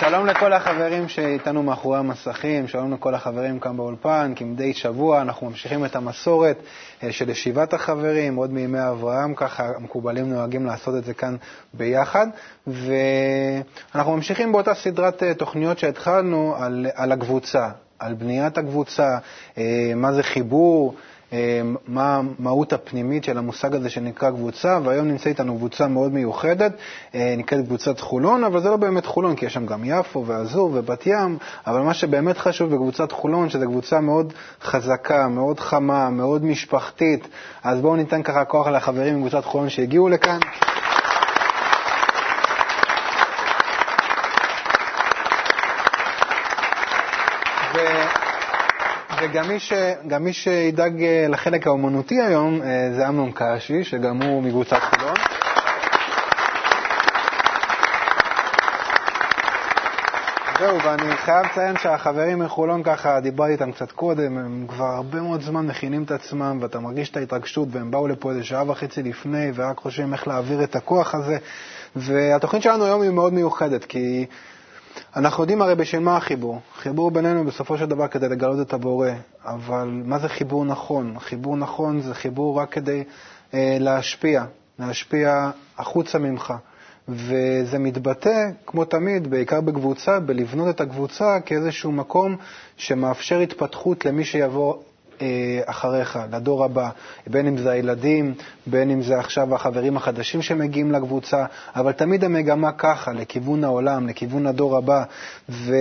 שלום לכל החברים שאיתנו מאחורי המסכים, שלום לכל החברים כאן באולפן, כמדי שבוע אנחנו ממשיכים את המסורת אה, של ישיבת החברים, עוד מימי אברהם, ככה המקובלים נוהגים לעשות את זה כאן ביחד, ואנחנו ממשיכים באותה סדרת אה, תוכניות שהתחלנו על, על הקבוצה, על בניית הקבוצה, אה, מה זה חיבור, מה המהות הפנימית של המושג הזה שנקרא קבוצה, והיום נמצא איתנו קבוצה מאוד מיוחדת, אה, נקראת קבוצת חולון, אבל זה לא באמת חולון, כי יש שם גם יפו ואזור ובת ים, אבל מה שבאמת חשוב בקבוצת חולון, שזו קבוצה מאוד חזקה, מאוד חמה, מאוד משפחתית, אז בואו ניתן ככה כוח לחברים מקבוצת חולון שהגיעו לכאן. ש, מי שידאג אה, לחלק האומנותי היום אה, זה אמנון קאשי, שגם הוא מקבוצת חולון. זהו, ואני חייב לציין שהחברים מחולון ככה, דיברתי איתם קצת קודם, הם כבר הרבה מאוד זמן מכינים את עצמם, ואתה מרגיש את ההתרגשות, והם באו לפה איזה שעה וחצי לפני, ורק חושבים איך להעביר את הכוח הזה. והתוכנית שלנו היום היא מאוד מיוחדת, כי אנחנו יודעים הרי בשביל מה החיבור. חיבור בינינו בסופו של דבר כדי לגלות את הבורא, אבל מה זה חיבור נכון? חיבור נכון זה חיבור רק כדי אה, להשפיע, להשפיע החוצה ממך. וזה מתבטא, כמו תמיד, בעיקר בקבוצה, בלבנות את הקבוצה כאיזשהו מקום שמאפשר התפתחות למי שיבוא אחריך, לדור הבא, בין אם זה הילדים, בין אם זה עכשיו החברים החדשים שמגיעים לקבוצה, אבל תמיד המגמה ככה, לכיוון העולם, לכיוון הדור הבא. ו...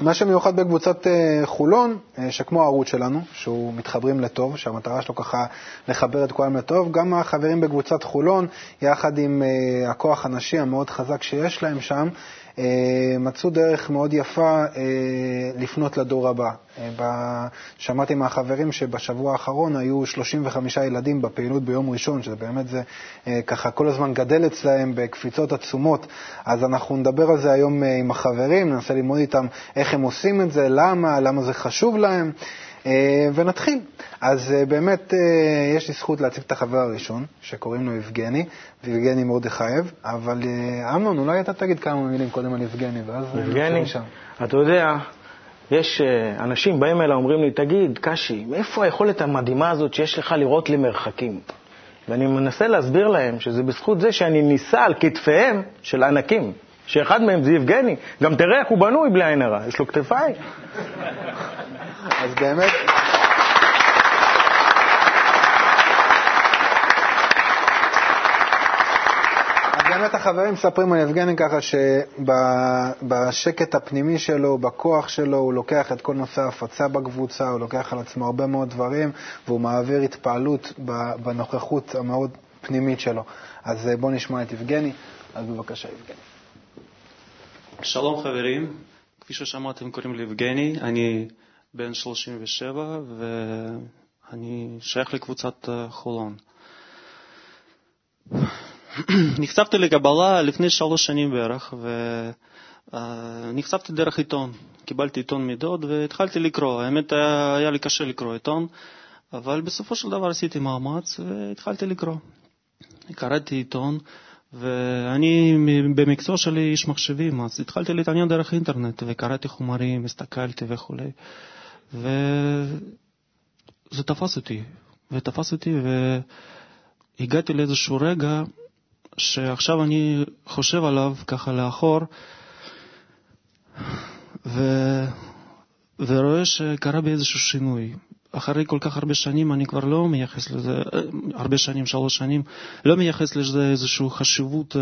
מה שמיוחד בקבוצת אה, חולון, אה, שכמו הערוץ שלנו, שהוא מתחברים לטוב, שהמטרה שלו ככה לחבר את כולם לטוב, גם החברים בקבוצת חולון, יחד עם הכוח הנשי המאוד חזק שיש להם שם, אה, מצאו דרך מאוד יפה אה, לפנות לדור הבא. אה, שמעתי מהחברים שבשבוע האחרון היו 35 ילדים בפעילות ביום ראשון, שזה באמת זה ככה כל הזמן גדל אצלהם בקפיצות עצומות. אז אנחנו נדבר על זה היום עם החברים, ננסה ללמוד איתם איך הם עושים את זה, למה, למה זה חשוב להם. אה, ונתחיל. אז אה, באמת אה, יש לי זכות להציג את החבר הראשון, שקוראים לו יבגני, ויבגני מרדכייב, אבל אמנון, אולי אתה תגיד כמה מילים קודם על יבגני, ואז יבגני, אתה יודע, יש אנשים באים אליי, אומרים לי, תגיד, קשי, מאיפה היכולת המדהימה הזאת שיש לך לראות למרחקים? ואני מנסה להסביר להם שזה בזכות זה שאני נישא על כתפיהם של ענקים, שאחד מהם זה יבגני. גם תראה איך הוא בנוי בלי עין הרע, יש לו כתפיים. אז באמת... באמת החברים מספרים על יבגני ככה שבשקט הפנימי שלו, בכוח שלו, הוא לוקח את כל נושא ההפצה בקבוצה, הוא לוקח על עצמו הרבה מאוד דברים, והוא מעביר התפעלות בנוכחות המאוד פנימית שלו. אז אה, בואו נשמע את יבגני. אז בבקשה, יבגני. שלום חברים, כפי ששמעתם קוראים לי יבגני, אני בן 37 ואני שייך לקבוצת אה, חולון. נחשפתי לקבלה לפני שלוש שנים בערך, ונחשפתי דרך עיתון. קיבלתי עיתון מידות והתחלתי לקרוא. האמת היה לי קשה לקרוא עיתון, אבל בסופו של דבר עשיתי מאמץ והתחלתי לקרוא. קראתי עיתון, ואני במקצוע שלי איש מחשבים, אז התחלתי להתעניין דרך אינטרנט, וקראתי חומרים, הסתכלתי וכולי. וזה תפס אותי, ותפס אותי, והגעתי לאיזשהו רגע שעכשיו אני חושב עליו ככה לאחור, ו... ורואה שקרה בי איזשהו שינוי. אחרי כל כך הרבה שנים אני כבר לא מייחס לזה, הרבה שנים, שלוש שנים, לא מייחס לזה איזושהי חשיבות,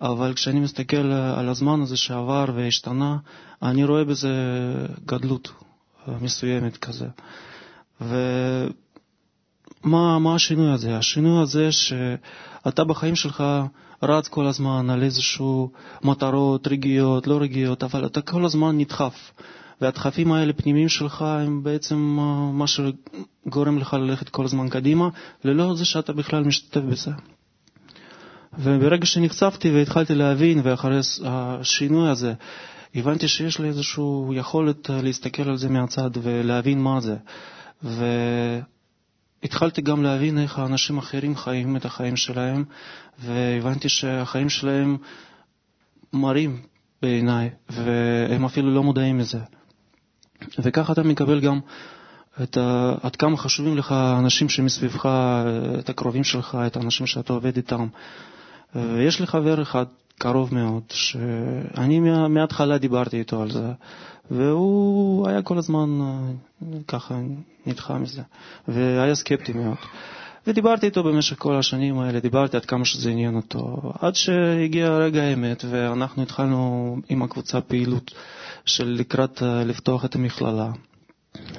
אבל כשאני מסתכל על הזמן הזה שעבר והשתנה, אני רואה בזה גדלות. מסוימת כזה. ומה מה השינוי הזה? השינוי הזה שאתה בחיים שלך רץ כל הזמן על איזשהו מטרות רגיעות, לא רגיעות, אבל אתה כל הזמן נדחף. והדחפים האלה פנימיים שלך הם בעצם מה שגורם לך ללכת כל הזמן קדימה, ללא זה שאתה בכלל משתתף בזה. וברגע שנחשפתי והתחלתי להבין, ואחרי השינוי הזה, הבנתי שיש לי איזושהי יכולת אה, להסתכל על זה מהצד ולהבין מה זה. והתחלתי גם להבין איך האנשים אחרים חיים את החיים שלהם, והבנתי שהחיים שלהם מראים בעיניי, והם אפילו לא מודעים מזה. וככה אתה מקבל גם את ה... עד כמה חשובים לך האנשים שמסביבך, את הקרובים שלך, את האנשים שאתה עובד איתם. יש לי חבר אחד קרוב מאוד, שאני מההתחלה דיברתי איתו על זה, והוא היה כל הזמן אה, ככה נדחה מזה, והיה סקפטי מאוד. ודיברתי איתו במשך כל השנים האלה, דיברתי עד כמה שזה עניין אותו, עד שהגיע רגע האמת ואנחנו התחלנו עם הקבוצה פעילות של לקראת אה, לפתוח את המכללה.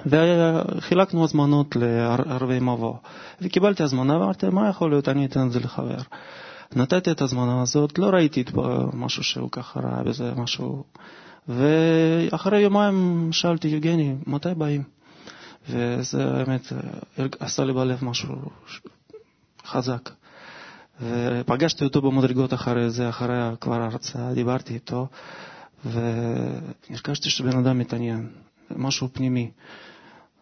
וחילקנו הזמנות לערבי מבוא, וקיבלתי הזמנה ואמרתי, מה יכול להיות, אני אתן את זה לחבר. נתתי את הזמנה הזאת, לא ראיתי משהו שהוא ככה רע בזה, משהו... ואחרי יומיים שאלתי, יוגני, מתי באים? וזה האמת עשה לי בלב משהו חזק. ופגשתי אותו במדרגות אחרי זה, אחרי כבר ההרצאה, דיברתי איתו, והרגשתי שבן אדם מתעניין, משהו פנימי.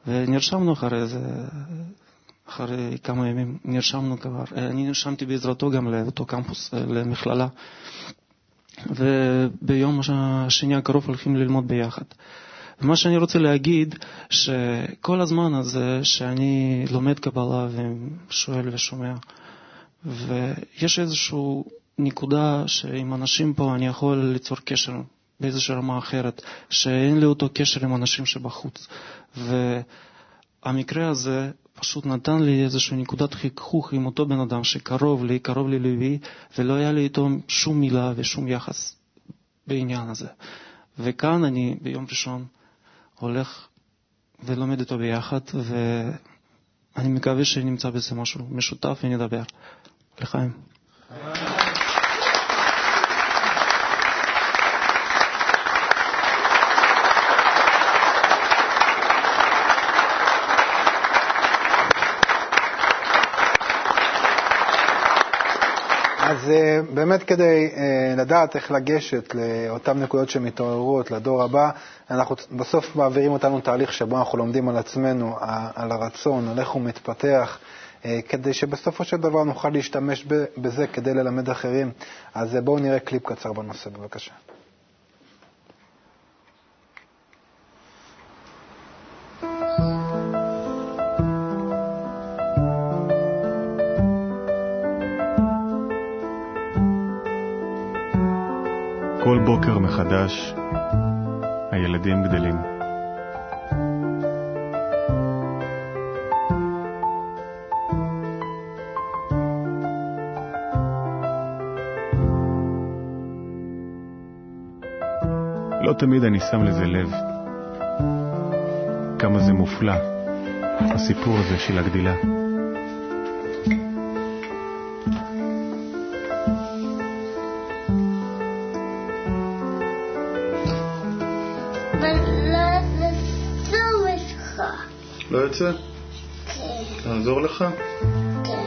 ונרשמנו אחרי זה, אחרי כמה ימים נרשמנו כבר, אני נרשמתי בעזרתו גם לאותו קמפוס, למכללה, וביום השני הקרוב הולכים ללמוד ביחד. ומה שאני רוצה להגיד, שכל הזמן הזה שאני לומד קבלה ושואל ושומע, ויש איזושהי נקודה שעם אנשים פה אני יכול ליצור קשר באיזושהי רמה אחרת, שאין לי אותו קשר עם אנשים שבחוץ. והמקרה הזה פשוט נתן לי איזושהי נקודת חיכוך עם אותו בן אדם שקרוב לי, קרוב לליבי, ולא היה לי איתו שום מילה ושום יחס בעניין הזה. וכאן אני ביום ראשון הולך ולומד איתו ביחד, ואני מקווה שנמצא בזה משהו משותף ונדבר. לחיים. אז אה, באמת כדי אה, לדעת איך לגשת לאותן נקודות שמתעוררות לדור הבא, אנחנו בסוף מעבירים אותנו תהליך שבו אנחנו לומדים על עצמנו, על הרצון, על איך הוא מתפתח, אה, כדי שבסופו של דבר נוכל להשתמש בזה כדי ללמד אחרים. אז בואו נראה קליפ קצר בנושא, בבקשה. בוקר מחדש הילדים גדלים. לא תמיד אני שם לזה לב. כמה זה מופלא, הסיפור הזה של הגדילה. לא יוצא? כן. נעזור לך? כן.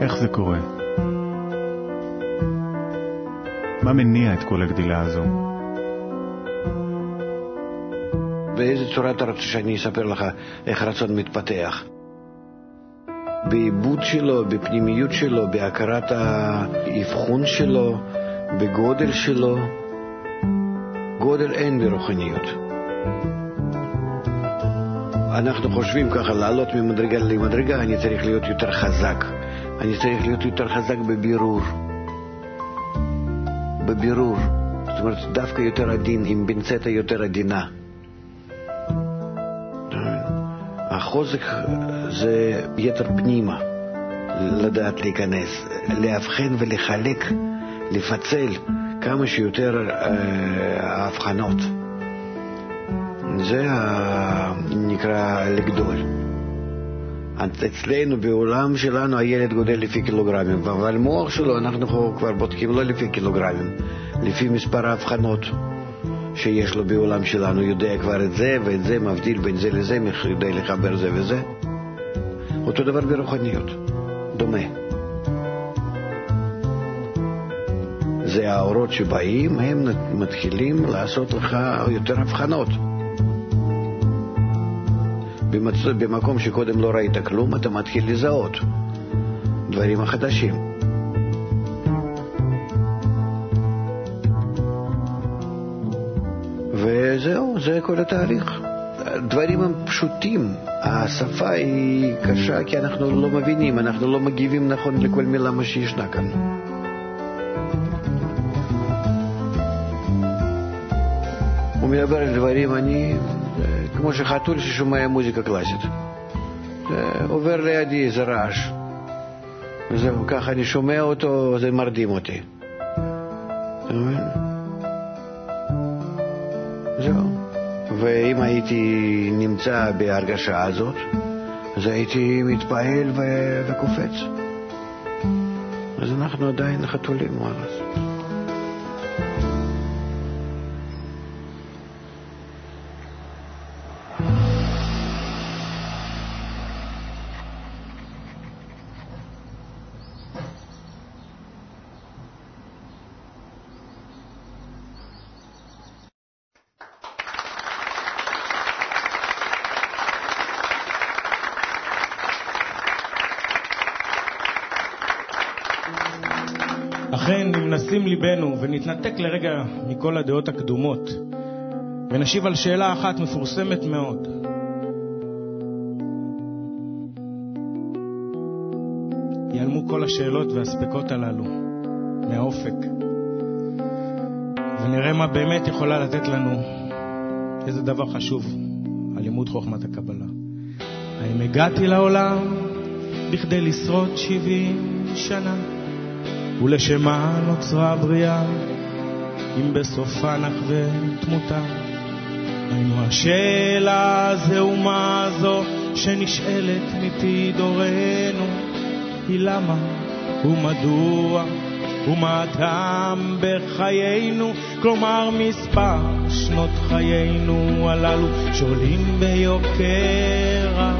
איך זה קורה? מה מניע את כל הגדילה הזו? באיזה צורה אתה רוצה שאני אספר לך איך רצון מתפתח? בעיבוד שלו, בפנימיות שלו, בהכרת האבחון שלו, בגודל שלו. גודל אין ברוחניות. אנחנו חושבים ככה, לעלות ממדרגה למדרגה, אני צריך להיות יותר חזק. אני צריך להיות יותר חזק בבירור. בבירור. זאת אומרת, דווקא יותר עדין, עם בנצטה יותר עדינה. החוזק זה יתר פנימה, לדעת להיכנס, לאבחן ולחלק, לפצל כמה שיותר הבחנות. זה נקרא לגדול. אצלנו, בעולם שלנו, הילד גודל לפי קילוגרמים, אבל מוח שלו אנחנו כבר בודקים לא לפי קילוגרמים, לפי מספר ההבחנות. שיש לו בעולם שלנו, יודע כבר את זה ואת זה, מבדיל בין זה לזה, יודע לחבר זה וזה. אותו דבר ברוחניות, דומה. זה האורות שבאים, הם מתחילים לעשות לך יותר הבחנות. במצ... במקום שקודם לא ראית כלום, אתה מתחיל לזהות דברים החדשים. וזהו, זה כל התהליך. הדברים הם פשוטים, השפה היא קשה כי אנחנו לא מבינים, אנחנו לא מגיבים נכון לכל מילה מה שישנה כאן. הוא מדבר על דברים, אני, כמו שחתול ששומע מוזיקה קלאסית. עובר לידי איזה רעש. וזהו, ככה אני שומע אותו, זה מרדים אותי. אתה מבין? ואם הייתי נמצא בהרגשה הזאת, אז הייתי מתפעל ו- וקופץ. אז אנחנו עדיין חתולים, מה לעשות? ליבנו ונתנתק לרגע מכל הדעות הקדומות, ונשיב על שאלה אחת מפורסמת מאוד, ייעלמו כל השאלות והספקות הללו מהאופק, ונראה מה באמת יכולה לתת לנו איזה דבר חשוב על לימוד חוכמת הקבלה. האם הגעתי לעולם בכדי לשרוד שבעים שנה? ולשם מה נוצרה הבריאה, אם בסופה נחווה תמותה. היינו השאלה זו ומה זו שנשאלת מפי דורנו, היא למה ומדוע ומה הטעם בחיינו, כלומר מספר שנות חיינו הללו שעולים ביוקר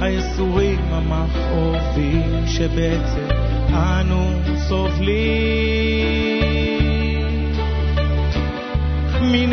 הייסורים המכאובים שבעצם אנו סובלים. מי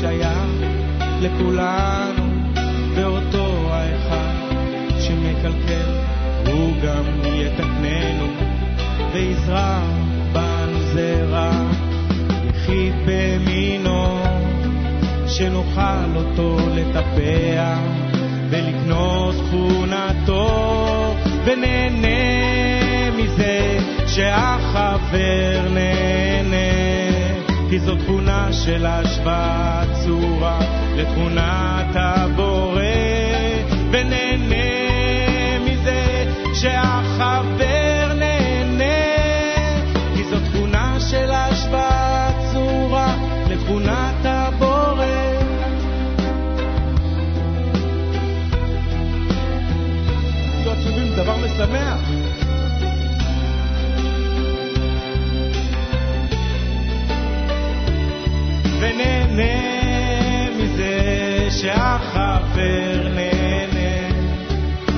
שייך לכולנו, ואותו האחד שמקלקל, הוא גם יתקננו, ויזרע בנו זרע, יחיד במינו, שנוכל אותו לטפח, ולקנות תכונתו, ונהנה מזה שהחבר נהנה. כי זו תכונה של השוואת צורה לתכונת הבורא, ונהנה מזה שהחבר נהנה. כי זו תכונה של השוואת צורה לתכונת הבורא. דבר משמח. מזה שהחבר נהנה,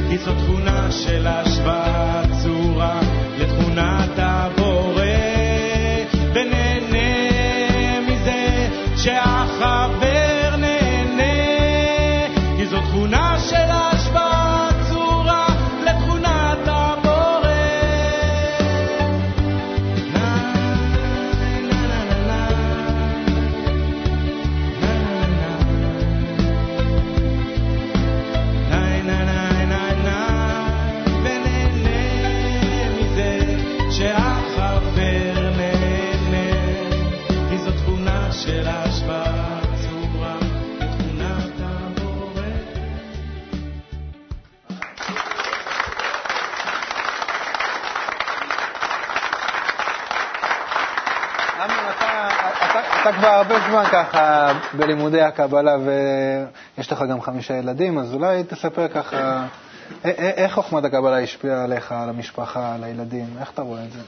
כי זו תכונה של השוואת זמן ככה בלימודי הקבלה, ויש לך גם חמישה ילדים, אז אולי תספר ככה, איך חוכמת הקבלה השפיעה עליך, על המשפחה, על הילדים? איך אתה רואה את זה?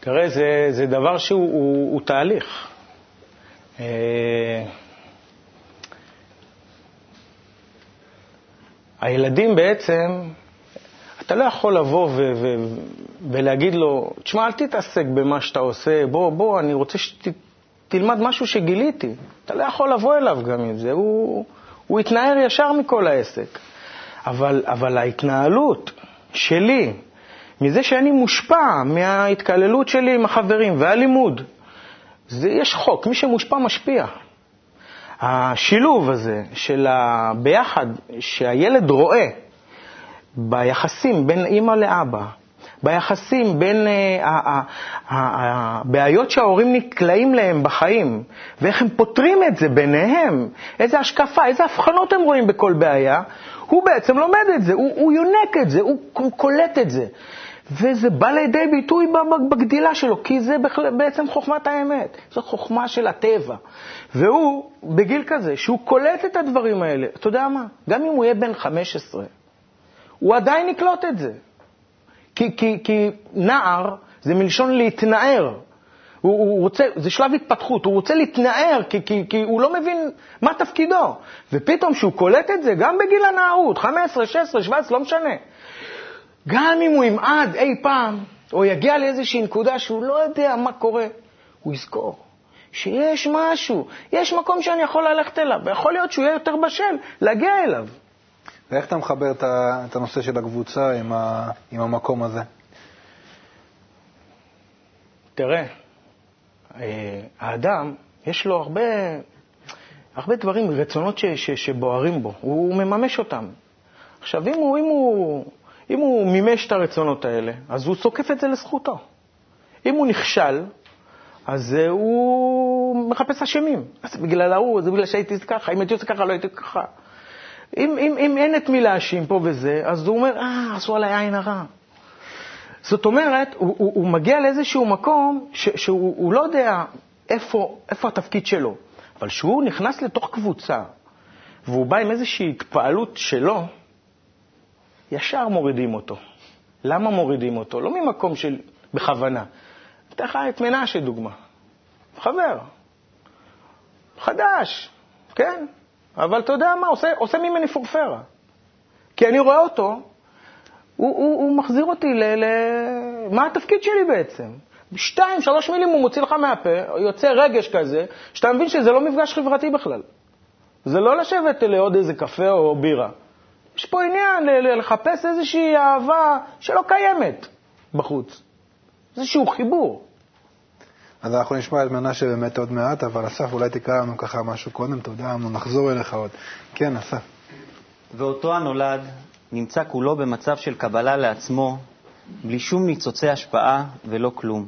תראה, זה, זה דבר שהוא הוא, הוא תהליך. אה, הילדים בעצם, אתה לא יכול לבוא ו- ו- ולהגיד לו, תשמע, אל תתעסק במה שאתה עושה, בוא, בוא, אני רוצה שתלמד משהו שגיליתי. אתה לא יכול לבוא אליו גם עם זה, הוא, הוא יתנער ישר מכל העסק. אבל, אבל ההתנהלות שלי, מזה שאני מושפע מההתקללות שלי עם החברים והלימוד, זה, יש חוק, מי שמושפע משפיע. השילוב הזה של הביחד, שהילד רואה ביחסים בין אימא לאבא, ביחסים בין uh, הבעיות שההורים נקלעים להם בחיים, ואיך הם פותרים את זה ביניהם, איזה השקפה, איזה הבחנות הם רואים בכל בעיה, הוא בעצם לומד את זה, הוא, הוא יונק את זה, הוא קולט את זה. וזה בא לידי ביטוי בגדילה שלו, כי זה בעצם חוכמת האמת, זו חוכמה של הטבע. והוא, בגיל כזה, שהוא קולט את הדברים האלה, אתה יודע מה? גם אם הוא יהיה בן 15, הוא עדיין יקלוט את זה. כי, כי, כי נער זה מלשון להתנער. הוא, הוא רוצה, זה שלב התפתחות, הוא רוצה להתנער כי, כי, כי הוא לא מבין מה תפקידו. ופתאום כשהוא קולט את זה, גם בגיל הנערות, 15, 16, 17, לא משנה. גם אם הוא ימעד אי פעם, או יגיע לאיזושהי נקודה שהוא לא יודע מה קורה, הוא יזכור שיש משהו, יש מקום שאני יכול ללכת אליו, ויכול להיות שהוא יהיה יותר בשל להגיע אליו. ואיך אתה מחבר את הנושא של הקבוצה עם, ה, עם המקום הזה? תראה, אה, האדם, יש לו הרבה, הרבה דברים, רצונות ש, ש, שבוערים בו, הוא מממש אותם. עכשיו, אם הוא, אם, הוא, אם הוא מימש את הרצונות האלה, אז הוא זוקף את זה לזכותו. אם הוא נכשל, אז uh, הוא מחפש אשמים. אז בגלל ההוא, זה בגלל שהייתי ככה, אם הייתי עושה ככה, לא הייתי ככה. אם, אם, אם אין את מי להאשים פה וזה, אז הוא אומר, אה, עשו עליי עין הרע. זאת אומרת, הוא, הוא, הוא מגיע לאיזשהו מקום ש, שהוא לא יודע איפה, איפה התפקיד שלו, אבל כשהוא נכנס לתוך קבוצה והוא בא עם איזושהי התפעלות שלו, ישר מורידים אותו. למה מורידים אותו? לא ממקום של בכוונה. אתן לך את מנשה דוגמה. חבר, חדש, כן? אבל אתה יודע מה, עושה, עושה ממני פורפרה. כי אני רואה אותו, הוא, הוא, הוא מחזיר אותי ל, ל... מה התפקיד שלי בעצם? שתיים, שלוש מילים הוא מוציא לך מהפה, יוצא רגש כזה, שאתה מבין שזה לא מפגש חברתי בכלל. זה לא לשבת לעוד איזה קפה או בירה. יש פה עניין לחפש איזושהי אהבה שלא קיימת בחוץ. איזשהו חיבור. אז אנחנו נשמע את מנשה באמת עוד מעט, אבל אסף, אולי תקרא לנו ככה משהו קודם, יודע, אנחנו נחזור אליך עוד. כן, אסף. ואותו הנולד נמצא כולו במצב של קבלה לעצמו, בלי שום ניצוצי השפעה ולא כלום.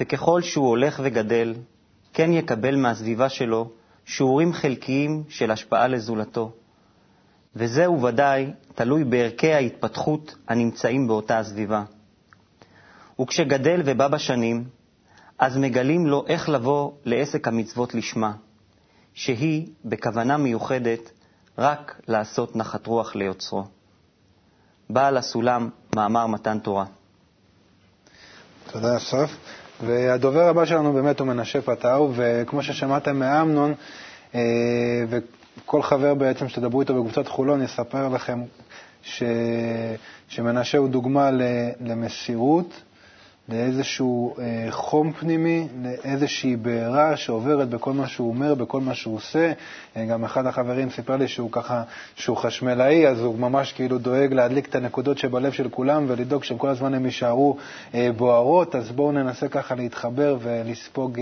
וככל שהוא הולך וגדל, כן יקבל מהסביבה שלו שיעורים חלקיים של השפעה לזולתו. וזהו ודאי תלוי בערכי ההתפתחות הנמצאים באותה הסביבה. וכשגדל ובא בשנים, אז מגלים לו איך לבוא לעסק המצוות לשמה, שהיא, בכוונה מיוחדת, רק לעשות נחת רוח ליוצרו. בעל הסולם, מאמר מתן תורה. תודה, אסף. והדובר הבא שלנו באמת הוא מנשה פתאו, וכמו ששמעתם מאמנון, אה, וכל חבר בעצם שתדברו איתו בקבוצת חולון יספר לכם ש... שמנשה הוא דוגמה למסירות, לאיזשהו אה, חום פנימי, לאיזושהי בעירה שעוברת בכל מה שהוא אומר, בכל מה שהוא עושה. אה, גם אחד החברים סיפר לי שהוא ככה, שהוא חשמלאי, אז הוא ממש כאילו דואג להדליק את הנקודות שבלב של כולם ולדאוג שכל הזמן הם יישארו אה, בוערות. אז בואו ננסה ככה להתחבר ולספוג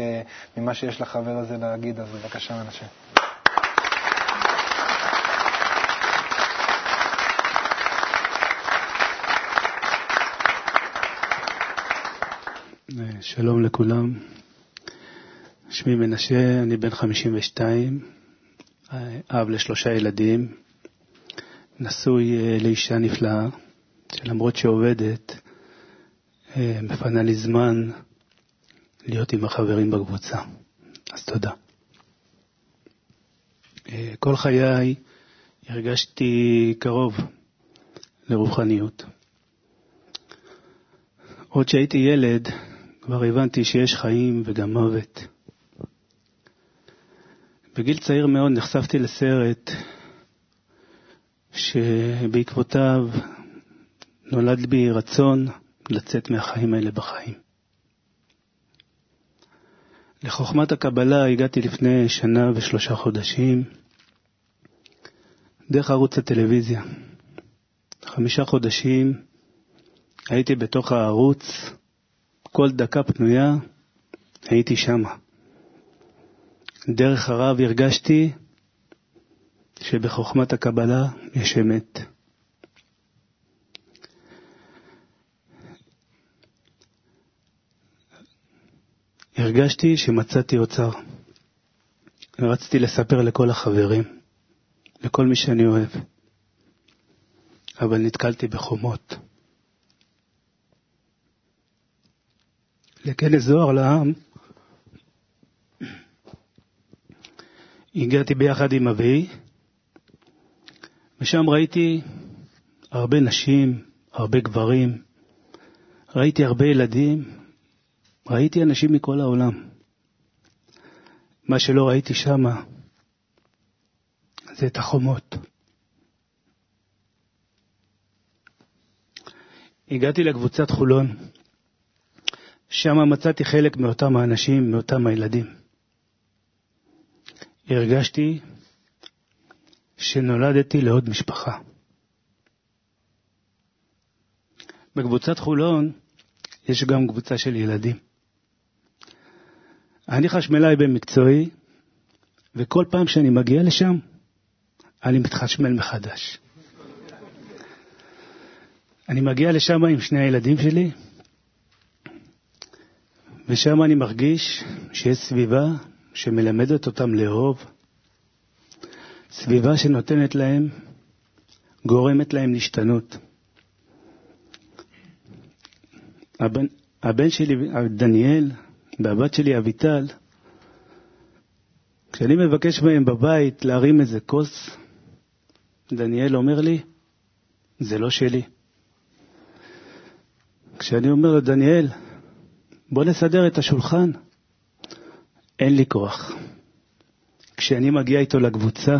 ממה שיש לחבר הזה להגיד. אז בבקשה, מנשה. שלום לכולם. שמי מנשה, אני בן 52, אב לשלושה ילדים, נשוי אה, לאישה נפלאה, שלמרות שעובדת, אה, מפנה לי זמן להיות עם החברים בקבוצה. אז תודה. אה, כל חיי הרגשתי קרוב לרוחניות. עוד שהייתי ילד, כבר הבנתי שיש חיים וגם מוות. בגיל צעיר מאוד נחשפתי לסרט שבעקבותיו נולד בי רצון לצאת מהחיים האלה בחיים. לחוכמת הקבלה הגעתי לפני שנה ושלושה חודשים דרך ערוץ הטלוויזיה. חמישה חודשים הייתי בתוך הערוץ, כל דקה פנויה הייתי שמה. דרך הרב הרגשתי שבחוכמת הקבלה יש אמת. הרגשתי שמצאתי אוצר. רציתי לספר לכל החברים, לכל מי שאני אוהב, אבל נתקלתי בחומות. לכנס זוהר לעם הגעתי ביחד עם אבי, ושם ראיתי הרבה נשים, הרבה גברים, ראיתי הרבה ילדים, ראיתי אנשים מכל העולם. מה שלא ראיתי שם זה את החומות. הגעתי לקבוצת חולון, שם מצאתי חלק מאותם האנשים, מאותם הילדים. הרגשתי שנולדתי לעוד משפחה. בקבוצת חולון יש גם קבוצה של ילדים. אני חשמלאי במקצועי, וכל פעם שאני מגיע לשם, אני מתחשמל מחדש. אני מגיע לשם עם שני הילדים שלי, ושם אני מרגיש שיש סביבה שמלמדת אותם לאהוב, סביבה שנותנת להם, גורמת להם להשתנות. הבן, הבן שלי, דניאל, והבת שלי אביטל, כשאני מבקש מהם בבית להרים איזה כוס, דניאל אומר לי, זה לא שלי. כשאני אומר לו, דניאל, בוא נסדר את השולחן, אין לי כוח. כשאני מגיע איתו לקבוצה,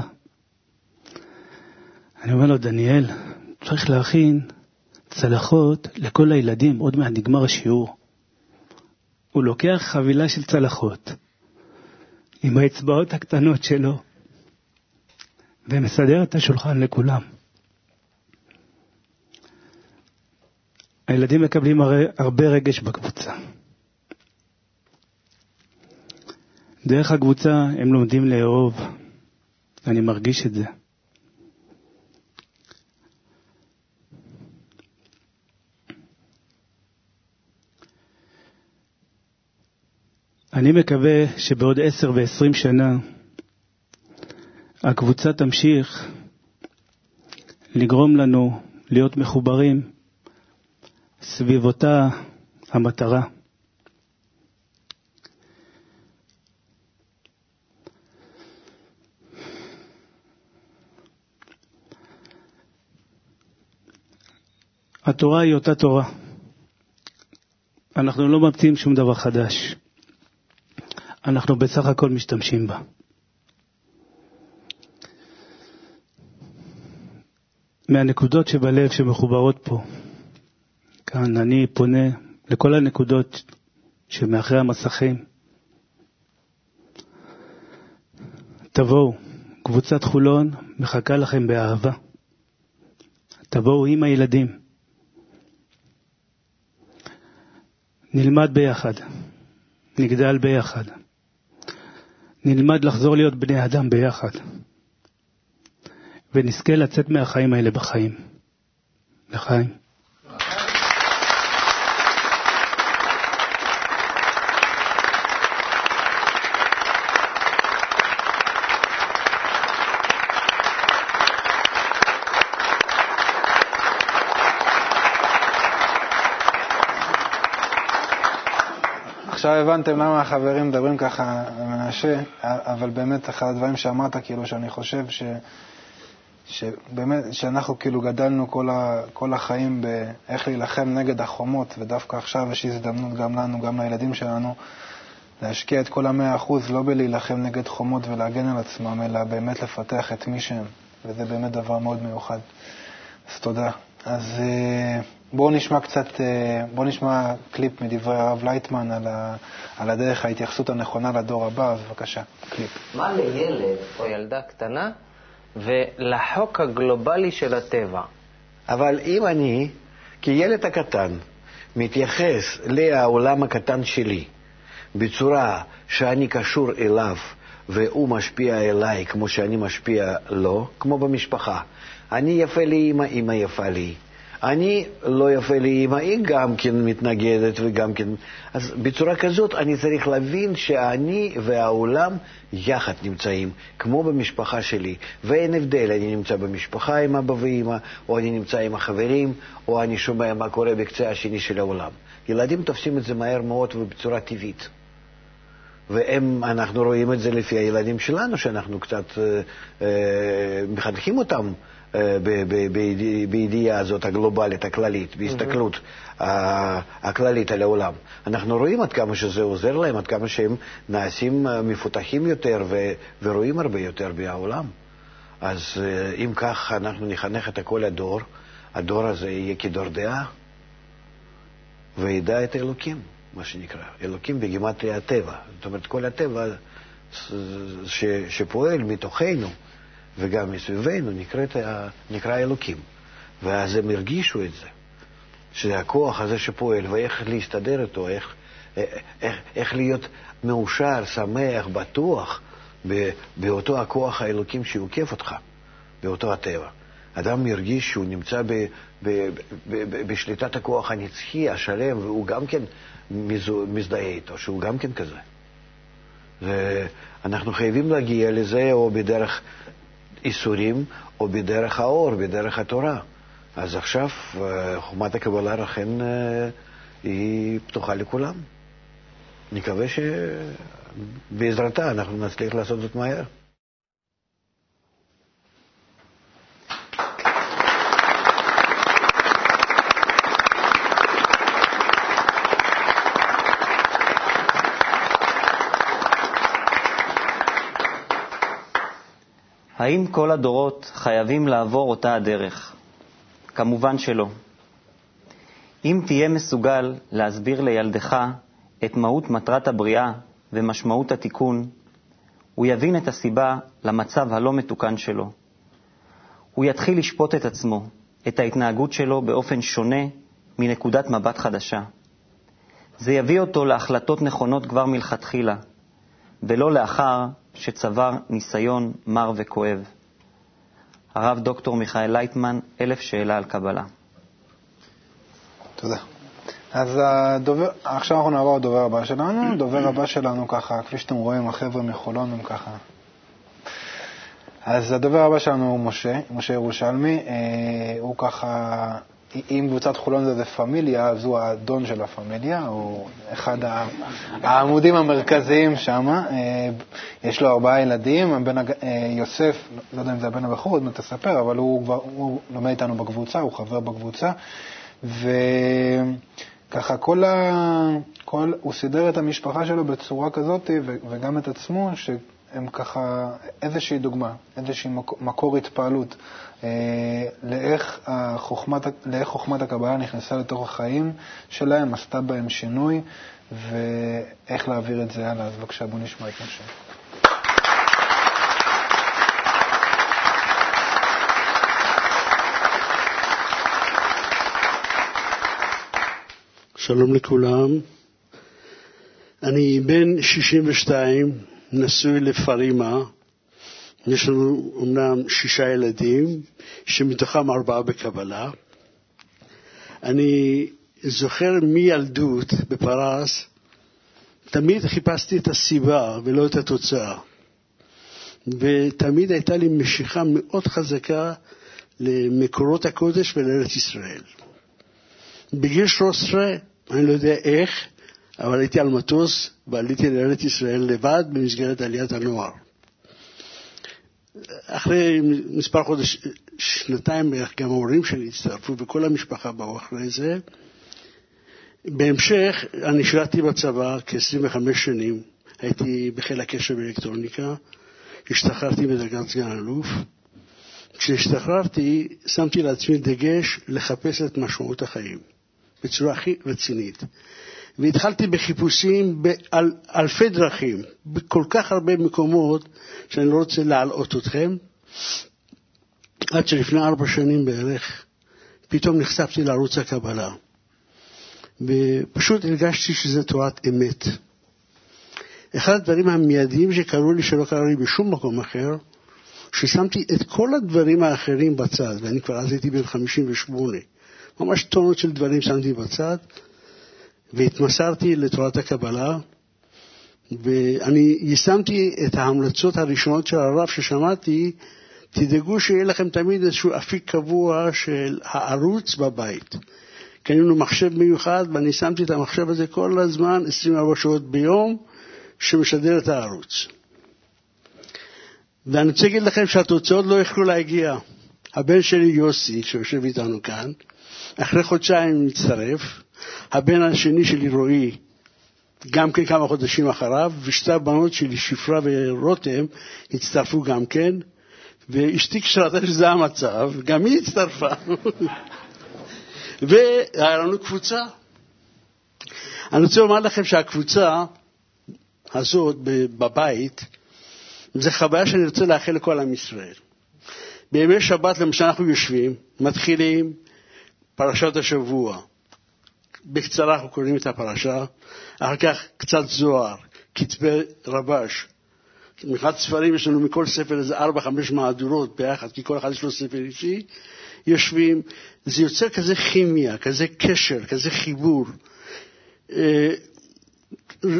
אני אומר לו, דניאל, צריך להכין צלחות לכל הילדים, עוד מעט נגמר השיעור. הוא לוקח חבילה של צלחות עם האצבעות הקטנות שלו ומסדר את השולחן לכולם. הילדים מקבלים הרבה רגש בקבוצה. דרך הקבוצה הם לומדים לאהוב, אני מרגיש את זה. אני מקווה שבעוד עשר ועשרים שנה הקבוצה תמשיך לגרום לנו להיות מחוברים סביב אותה המטרה. התורה היא אותה תורה. אנחנו לא ממציאים שום דבר חדש. אנחנו בסך הכל משתמשים בה. מהנקודות שבלב שמחוברות פה, כאן אני פונה לכל הנקודות שמאחרי המסכים. תבואו, קבוצת חולון מחכה לכם באהבה. תבואו עם הילדים. נלמד ביחד, נגדל ביחד. נלמד לחזור להיות בני אדם ביחד, ונזכה לצאת מהחיים האלה בחיים. לחיים. עכשיו הבנתם למה החברים מדברים ככה מנשה, אבל באמת אחד הדברים שאמרת, כאילו, שאני חושב ש... שבאמת, שאנחנו כאילו גדלנו כל, ה, כל החיים באיך להילחם נגד החומות, ודווקא עכשיו יש הזדמנות גם לנו, גם לילדים שלנו, להשקיע את כל המאה אחוז, לא בלהילחם נגד חומות ולהגן על עצמם, אלא באמת לפתח את מי שהם, וזה באמת דבר מאוד מיוחד. אז תודה. אז אה, בואו נשמע קצת, אה, בואו נשמע קליפ מדברי הרב לייטמן על, ה, על הדרך ההתייחסות הנכונה לדור הבא, אז בבקשה, קליפ. מה לילד או ילדה קטנה ולחוק הגלובלי של הטבע? אבל אם אני, כילד הקטן, מתייחס לעולם הקטן שלי בצורה שאני קשור אליו והוא משפיע אליי כמו שאני משפיע לו, כמו במשפחה. אני יפה לאמא, אמא יפה לי. אני לא יפה לאמא, היא גם כן מתנגדת וגם כן... אז בצורה כזאת אני צריך להבין שאני והעולם יחד נמצאים, כמו במשפחה שלי, ואין הבדל, אני נמצא במשפחה עם אבא ואמא, או אני נמצא עם החברים, או אני שומע מה קורה בקצה השני של העולם. ילדים תופסים את זה מהר מאוד ובצורה טבעית. ואנחנו רואים את זה לפי הילדים שלנו, שאנחנו קצת אה, אה, מחנכים אותם בידיעה הזאת הגלובלית, הכללית, בהסתכלות. הכללית על העולם. אנחנו רואים עד כמה שזה עוזר להם, עד כמה שהם נעשים מפותחים יותר ורואים הרבה יותר בעולם. אז אם כך אנחנו נחנך את כל הדור, הדור הזה יהיה כדור דעה וידע את האלוקים. מה שנקרא, אלוקים בגימטריה הטבע. זאת אומרת, כל הטבע ש, שפועל מתוכנו וגם מסביבנו נקראת, נקרא אלוקים. ואז הם הרגישו את זה, שזה הכוח הזה שפועל, ואיך להסתדר איתו, איך, איך, איך להיות מאושר, שמח, בטוח באותו הכוח האלוקים שעוקף אותך, באותו הטבע. אדם מרגיש שהוא נמצא ב, ב, ב, בשליטת הכוח הנצחי, השלם, והוא גם כן מזדהה איתו, שהוא גם כן כזה. ואנחנו חייבים להגיע לזה או בדרך איסורים או בדרך האור, בדרך התורה. אז עכשיו אה, חומת הקבלה לכן אה, היא פתוחה לכולם. נקווה שבעזרתה אנחנו נצליח לעשות זאת מהר. האם כל הדורות חייבים לעבור אותה הדרך? כמובן שלא. אם תהיה מסוגל להסביר לילדך את מהות מטרת הבריאה ומשמעות התיקון, הוא יבין את הסיבה למצב הלא מתוקן שלו. הוא יתחיל לשפוט את עצמו, את ההתנהגות שלו באופן שונה מנקודת מבט חדשה. זה יביא אותו להחלטות נכונות כבר מלכתחילה, ולא לאחר שצבר ניסיון מר וכואב. הרב דוקטור מיכאל לייטמן, אלף שאלה על קבלה. תודה. אז הדובר, עכשיו אנחנו נעבור לדובר הבא שלנו. הדובר הבא שלנו ככה, כפי שאתם רואים, החבר'ה מחולון הם ככה. אז הדובר הבא שלנו הוא משה, משה ירושלמי. אה, הוא ככה אם קבוצת חולון זה פמיליה, אז הוא האדון של הפמיליה, הוא אחד העמודים המרכזיים שם. אה, יש לו ארבעה ילדים, הבן, אה, יוסף, לא יודע אם זה הבן הבחור, עוד מעט תספר, אבל הוא, כבר, הוא לומד איתנו בקבוצה, הוא חבר בקבוצה. וככה כל ה... כל... הוא סידר את המשפחה שלו בצורה כזאת, וגם את עצמו, שהם ככה איזושהי דוגמה, איזושהי מקור התפעלות. אה, לאיך חוכמת, לאיך חוכמת הקבלה נכנסה לתוך החיים שלהם, עשתה בהם שינוי, ואיך להעביר את זה הלאה. אז בבקשה, בואו נשמע את משה. שלום לכולם. אני בן 62, נשוי לפרימה, יש לנו אומנם שישה ילדים, שמתוכם ארבעה בקבלה. אני זוכר מילדות בפרס, תמיד חיפשתי את הסיבה ולא את התוצאה. ותמיד הייתה לי משיכה מאוד חזקה למקורות הקודש ולארץ ישראל. בגיל 13, אני לא יודע איך, אבל הייתי על מטוס ועליתי לארץ ישראל לבד במסגרת עליית הנוער. אחרי מספר חודש, שנתיים בערך, גם ההורים שלי הצטרפו וכל המשפחה באו אחרי זה. בהמשך, אני שירתי בצבא כ-25 שנים, הייתי בחיל הקשר באלקטרוניקה, השתחררתי בדרגת סגן אלוף. כשהשתחררתי, שמתי לעצמי דגש לחפש את משמעות החיים, בצורה הכי רצינית. והתחלתי בחיפושים באלפי דרכים, בכל כך הרבה מקומות, שאני לא רוצה להלאות אתכם, עד שלפני ארבע שנים בערך, פתאום נחשפתי לערוץ הקבלה. ופשוט הרגשתי שזה תורת אמת. אחד הדברים המיידיים שקרו לי, שלא קרה לי בשום מקום אחר, ששמתי את כל הדברים האחרים בצד, ואני כבר אז הייתי בן 58, ממש טונות של דברים שמתי בצד, והתמסרתי לתורת הקבלה, ואני יישמתי את ההמלצות הראשונות של הרב ששמעתי, תדאגו שיהיה לכם תמיד איזשהו אפיק קבוע של הערוץ בבית. קנינו מחשב מיוחד, ואני שמתי את המחשב הזה כל הזמן, 24 שעות ביום, שמשדר את הערוץ. ואני רוצה להגיד לכם שהתוצאות לא יכלו להגיע. הבן שלי יוסי, שיושב איתנו כאן, אחרי חודשיים מצטרף, הבן השני שלי רועי, גם כן כמה חודשים אחריו, ושתי הבנות שלי, שפרה ורותם, הצטרפו גם כן, ואשתי כשראתה שזה המצב, גם היא הצטרפה. והיה לנו קבוצה. אני רוצה לומר לכם שהקבוצה הזאת בבית, זו חוויה שאני רוצה לאחל לכל עם ישראל. בימי שבת, למשל, אנחנו יושבים, מתחילים פרשת השבוע. בקצרה אנחנו קוראים את הפרשה, אחר כך קצת זוהר, כתבי רבש. מבחינת ספרים יש לנו מכל ספר איזה ארבע, חמש מהדורות ביחד, כי כל אחד יש לו ספר אישי. יושבים, זה יוצר כזה כימיה, כזה קשר, כזה חיבור. אה,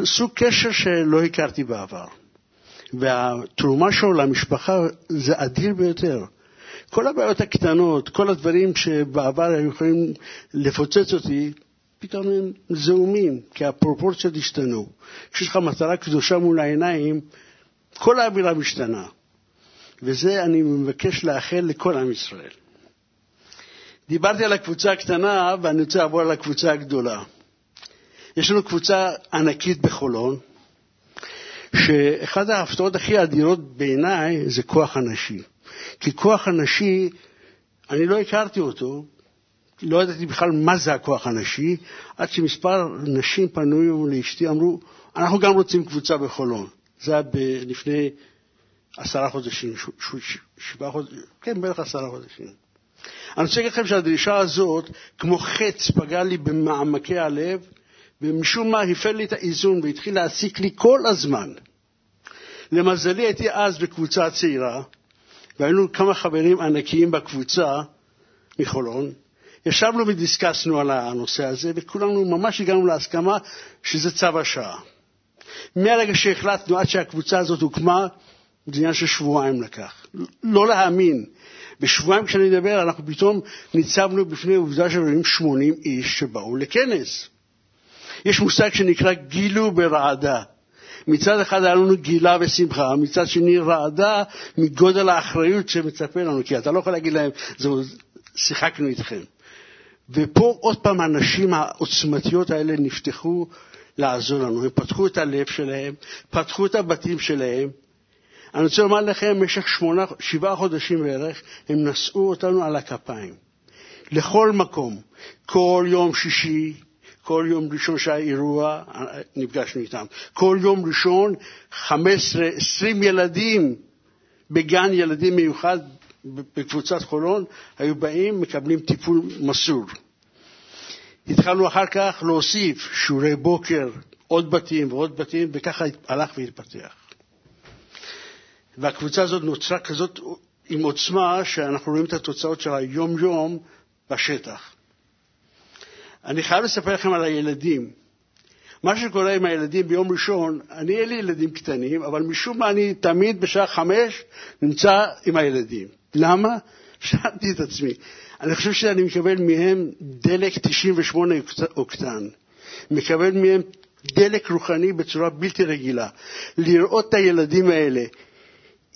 סוג קשר שלא הכרתי בעבר. והתרומה שלו למשפחה זה אדיר ביותר. כל הבעיות הקטנות, כל הדברים שבעבר היו יכולים לפוצץ אותי, פתאום הם זעומים, כי הפרופורציות השתנו. כשיש לך מטרה קדושה מול העיניים, כל האווירה משתנה. וזה אני מבקש לאחל לכל עם ישראל. דיברתי על הקבוצה הקטנה, ואני רוצה לעבור על הקבוצה הגדולה. יש לנו קבוצה ענקית בחולון, שאחת ההפתעות הכי אדירות בעיניי זה כוח הנשי. כי כוח הנשי, אני לא הכרתי אותו, לא ידעתי בכלל מה זה הכוח הנשי, עד שמספר נשים פנו לאשתי, אמרו, אנחנו גם רוצים קבוצה בחולון. זה היה לפני עשרה חודשים, ש- ש- שבעה חודשים, כן, בערך עשרה חודשים. אני רוצה להגיד לכם שהדרישה הזאת, כמו חץ, פגעה לי במעמקי הלב, ומשום מה הפעל לי את האיזון והתחיל להעסיק לי כל הזמן. למזלי הייתי אז בקבוצה צעירה, והיינו כמה חברים ענקיים בקבוצה מחולון. ישבנו ודיסקסנו על הנושא הזה, וכולנו ממש הגענו להסכמה שזה צו השעה. מהרגע שהחלטנו עד שהקבוצה הזאת הוקמה, זה עניין של שבועיים לקח. לא להאמין. בשבועיים כשאני מדבר, אנחנו פתאום ניצבנו בפני עובדה שרואים 80 איש שבאו לכנס. יש מושג שנקרא גילו ברעדה. מצד אחד היה לנו גילה ושמחה, מצד שני רעדה מגודל האחריות שמצפה לנו, כי אתה לא יכול להגיד להם, שיחקנו איתכם. ופה עוד פעם הנשים העוצמתיות האלה נפתחו לעזור לנו, הם פתחו את הלב שלהם, פתחו את הבתים שלהם. אני רוצה לומר לכם, במשך שמונה, שבעה חודשים בערך, הם נשאו אותנו על הכפיים. לכל מקום, כל יום שישי, כל יום ראשון שהיה אירוע, נפגשנו איתם. כל יום ראשון, 15-20 ילדים בגן ילדים מיוחד בקבוצת חולון, היו באים, מקבלים טיפול מסור. התחלנו אחר כך להוסיף שיעורי בוקר, עוד בתים ועוד בתים, וככה הלך והתפתח. והקבוצה הזאת נוצרה כזאת עם עוצמה, שאנחנו רואים את התוצאות של היום-יום בשטח. אני חייב לספר לכם על הילדים. מה שקורה עם הילדים ביום ראשון, אני אין לי ילדים קטנים, אבל משום מה אני תמיד בשעה חמש נמצא עם הילדים. למה? שאלתי את עצמי. אני חושב שאני מקבל מהם דלק 98 אוקטן. מקבל מהם דלק רוחני בצורה בלתי רגילה. לראות את הילדים האלה,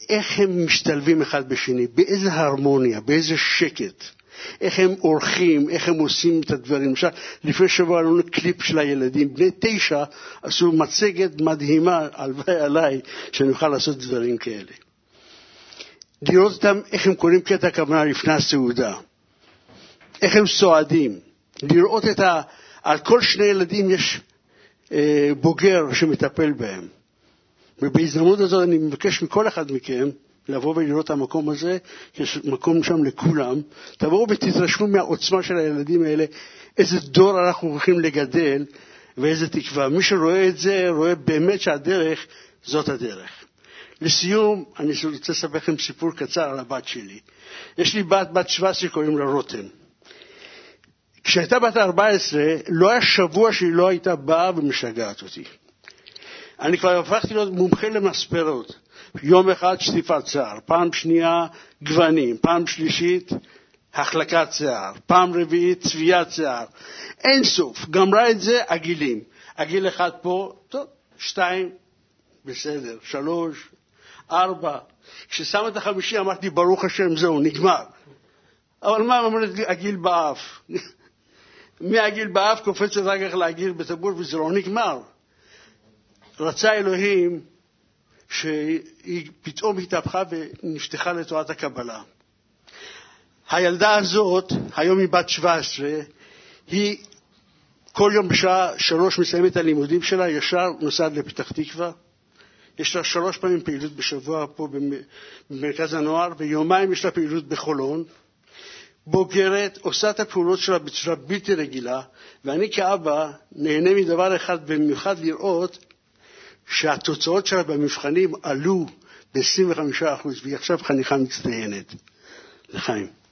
איך הם משתלבים אחד בשני, באיזה הרמוניה, באיזה שקט. איך הם עורכים, איך הם עושים את הדברים. למשל, לפני שבוע לנו קליפ של הילדים, בני תשע עשו מצגת מדהימה, הלוואי עליי, שאני אוכל לעשות דברים כאלה. לראות אותם, איך הם קוראים קטע הכוונה לפני הסעודה, איך הם סועדים, לראות את ה... על כל שני ילדים יש אה, בוגר שמטפל בהם. ובהזדמנות הזאת אני מבקש מכל אחד מכם לבוא ולראות את המקום הזה, יש מקום שם לכולם. תבואו ותתרשמו מהעוצמה של הילדים האלה, איזה דור אנחנו הולכים לגדל ואיזה תקווה. מי שרואה את זה, רואה באמת שהדרך זאת הדרך. לסיום, אני רוצה לספר לכם סיפור קצר על הבת שלי. יש לי בת, בת 17, קוראים לה רותם. כשהייתה בת 14, לא היה שבוע שהיא לא הייתה באה ומשגעת אותי. אני כבר הפכתי להיות מומחה למספרות. יום אחד שטיפת שיער, פעם שנייה גוונים, פעם שלישית החלקת שיער, פעם רביעית צביעת שיער. אין סוף, גמרה את זה עגילים. עגיל אחד פה, טוב, שתיים, בסדר, שלוש, ארבע. כששם את החמישי אמרתי, ברוך השם, זהו, נגמר. אבל מה אומרת לי, עגיל באף? מהגיל באף קופצת אחר כך להגיל בטבור וזה לא נגמר. רצה אלוהים שהיא פתאום התהפכה ונפתחה לתורת הקבלה. הילדה הזאת, היום היא בת 17, היא כל יום בשעה שלוש מסיימת את הלימודים שלה, ישר נוסעת לפתח תקווה. יש לה שלוש פעמים פעילות בשבוע פה במרכז הנוער, ויומיים יש לה פעילות בחולון. בוגרת, עושה את הפעולות שלה בצורה בלתי רגילה, ואני כאבא נהנה מדבר אחד, במיוחד לראות שהתוצאות שלה במבחנים עלו ב-25%, והיא עכשיו חניכה מצטיינת. לחיים.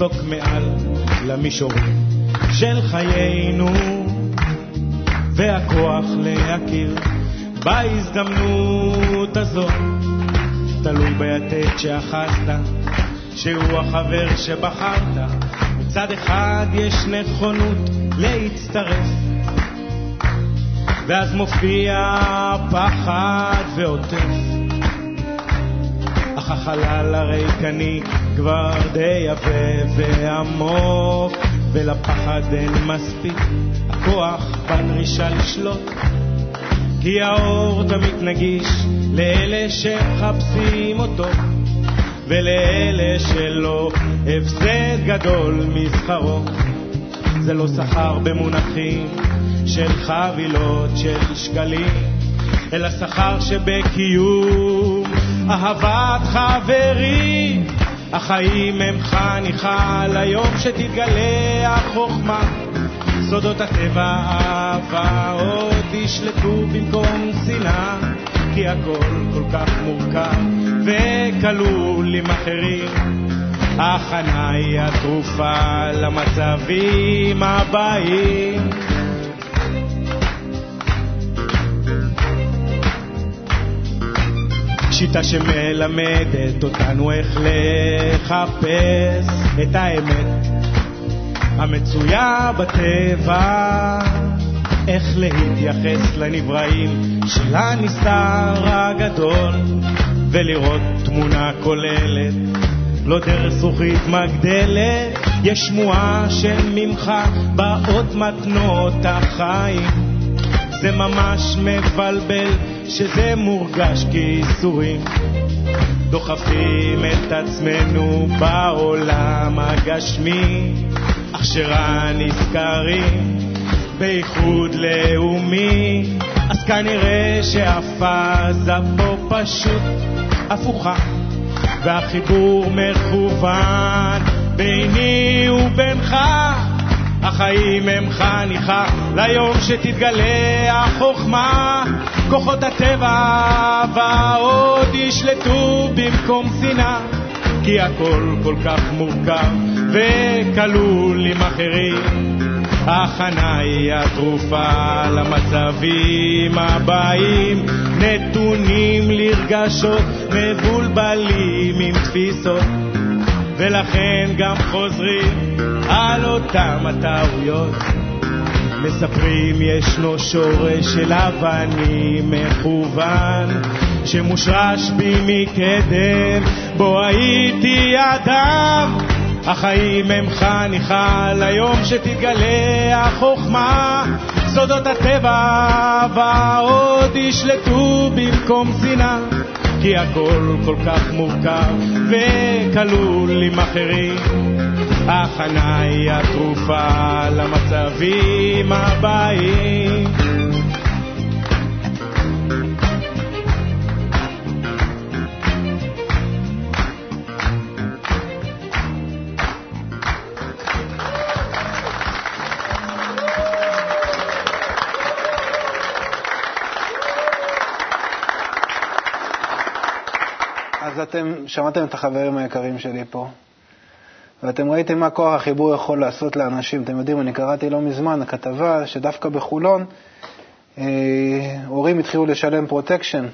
לנסוק מעל למישורים של חיינו והכוח להכיר בהזדמנות הזאת. תלוי ביתד שאחזת שהוא החבר שבחרת. מצד אחד יש נכונות להצטרף ואז מופיע פחד ועוטף. אך החלל הריקני כבר די עבה ועמוק, ולפחד אין מספיק הכוח בדרישה לשלוט. כי האור תמיד נגיש לאלה שמחפשים אותו, ולאלה שלא הפסד גדול משכרו. זה לא שכר במונחים של חבילות של שקלים, אלא שכר שבקיום אהבת חברים. החיים הם חניכה ליום שתתגלה החוכמה. סודות הטבע אהבה עוד ישלטו במקום שנאה, כי הכל כל כך מורכב וכלול עם אחרים. ההכנה היא התרופה למצבים הבאים. שיטה שמלמדת אותנו איך לחפש את האמת. המצויה בטבע, איך להתייחס לנבראים של הנסתר הגדול ולראות תמונה כוללת, לא דרך זכוכית מגדלת, יש שמועה שממך באות מתנות החיים, זה ממש מבלבל שזה מורגש כייסורים. דוחפים את עצמנו בעולם הגשמי, אך שרע נזכרים בייחוד לאומי. אז כנראה שהפאזה פה פשוט הפוכה, והחיבור מכוון ביני ובינך. החיים הם חניכה ליום שתתגלה החוכמה כוחות הטבע ועוד ישלטו במקום שנאה כי הכל כל כך מורכב וכלול עם אחרים. הכנה היא התרופה למצבים הבאים, נתונים לרגשות מבולבלים עם תפיסות, ולכן גם חוזרים על אותם הטעויות. מספרים ישנו שורש של אבנים מכוון שמושרש בי מקדם. בו הייתי אדם החיים הם חניכה ליום שתתגלה החוכמה. סודות הטבע ועוד ישלטו במקום שנאה כי הכל כל כך מורכב וכלול עם אחרים ההכנה היא התרופה למצבים הבאים. אז אתם שמעתם את החברים היקרים שלי פה, ואתם ראיתם מה כוח החיבור יכול לעשות לאנשים. אתם יודעים, אני קראתי לא מזמן כתבה שדווקא בחולון אה, הורים התחילו לשלם פרוטקשן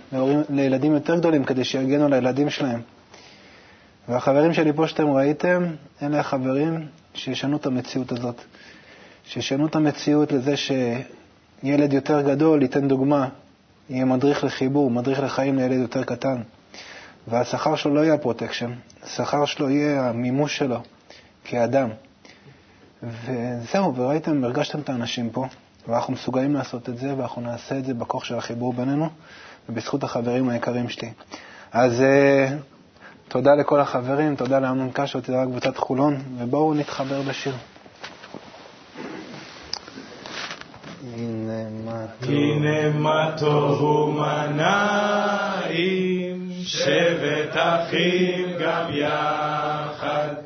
לילדים יותר גדולים כדי שיגנו על הילדים שלהם. והחברים שלי פה שאתם ראיתם, אלה החברים שישנו את המציאות הזאת. שישנו את המציאות לזה שילד יותר גדול ייתן דוגמה, יהיה מדריך לחיבור, מדריך לחיים לילד יותר קטן. והשכר שלו לא יהיה הפרוטקשן, השכר שלו יהיה המימוש שלו כאדם. וזהו, וראיתם, הרגשתם את האנשים פה, ואנחנו מסוגלים לעשות את זה, ואנחנו נעשה את זה בכוח של החיבור בינינו, ובזכות החברים היקרים שלי. אז uh, תודה לכל החברים, תודה לאמנון קשו, תודה לקבוצת חולון, ובואו נתחבר בשיר. הנה מה טוב ומה נעים, שבת אחים גם יחד.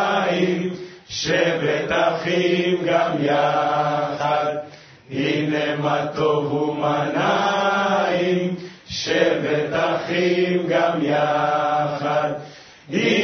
שבת אחים גם יחד. הנה מה טוב ומה נעים, שבת אחים גם יחד. הנה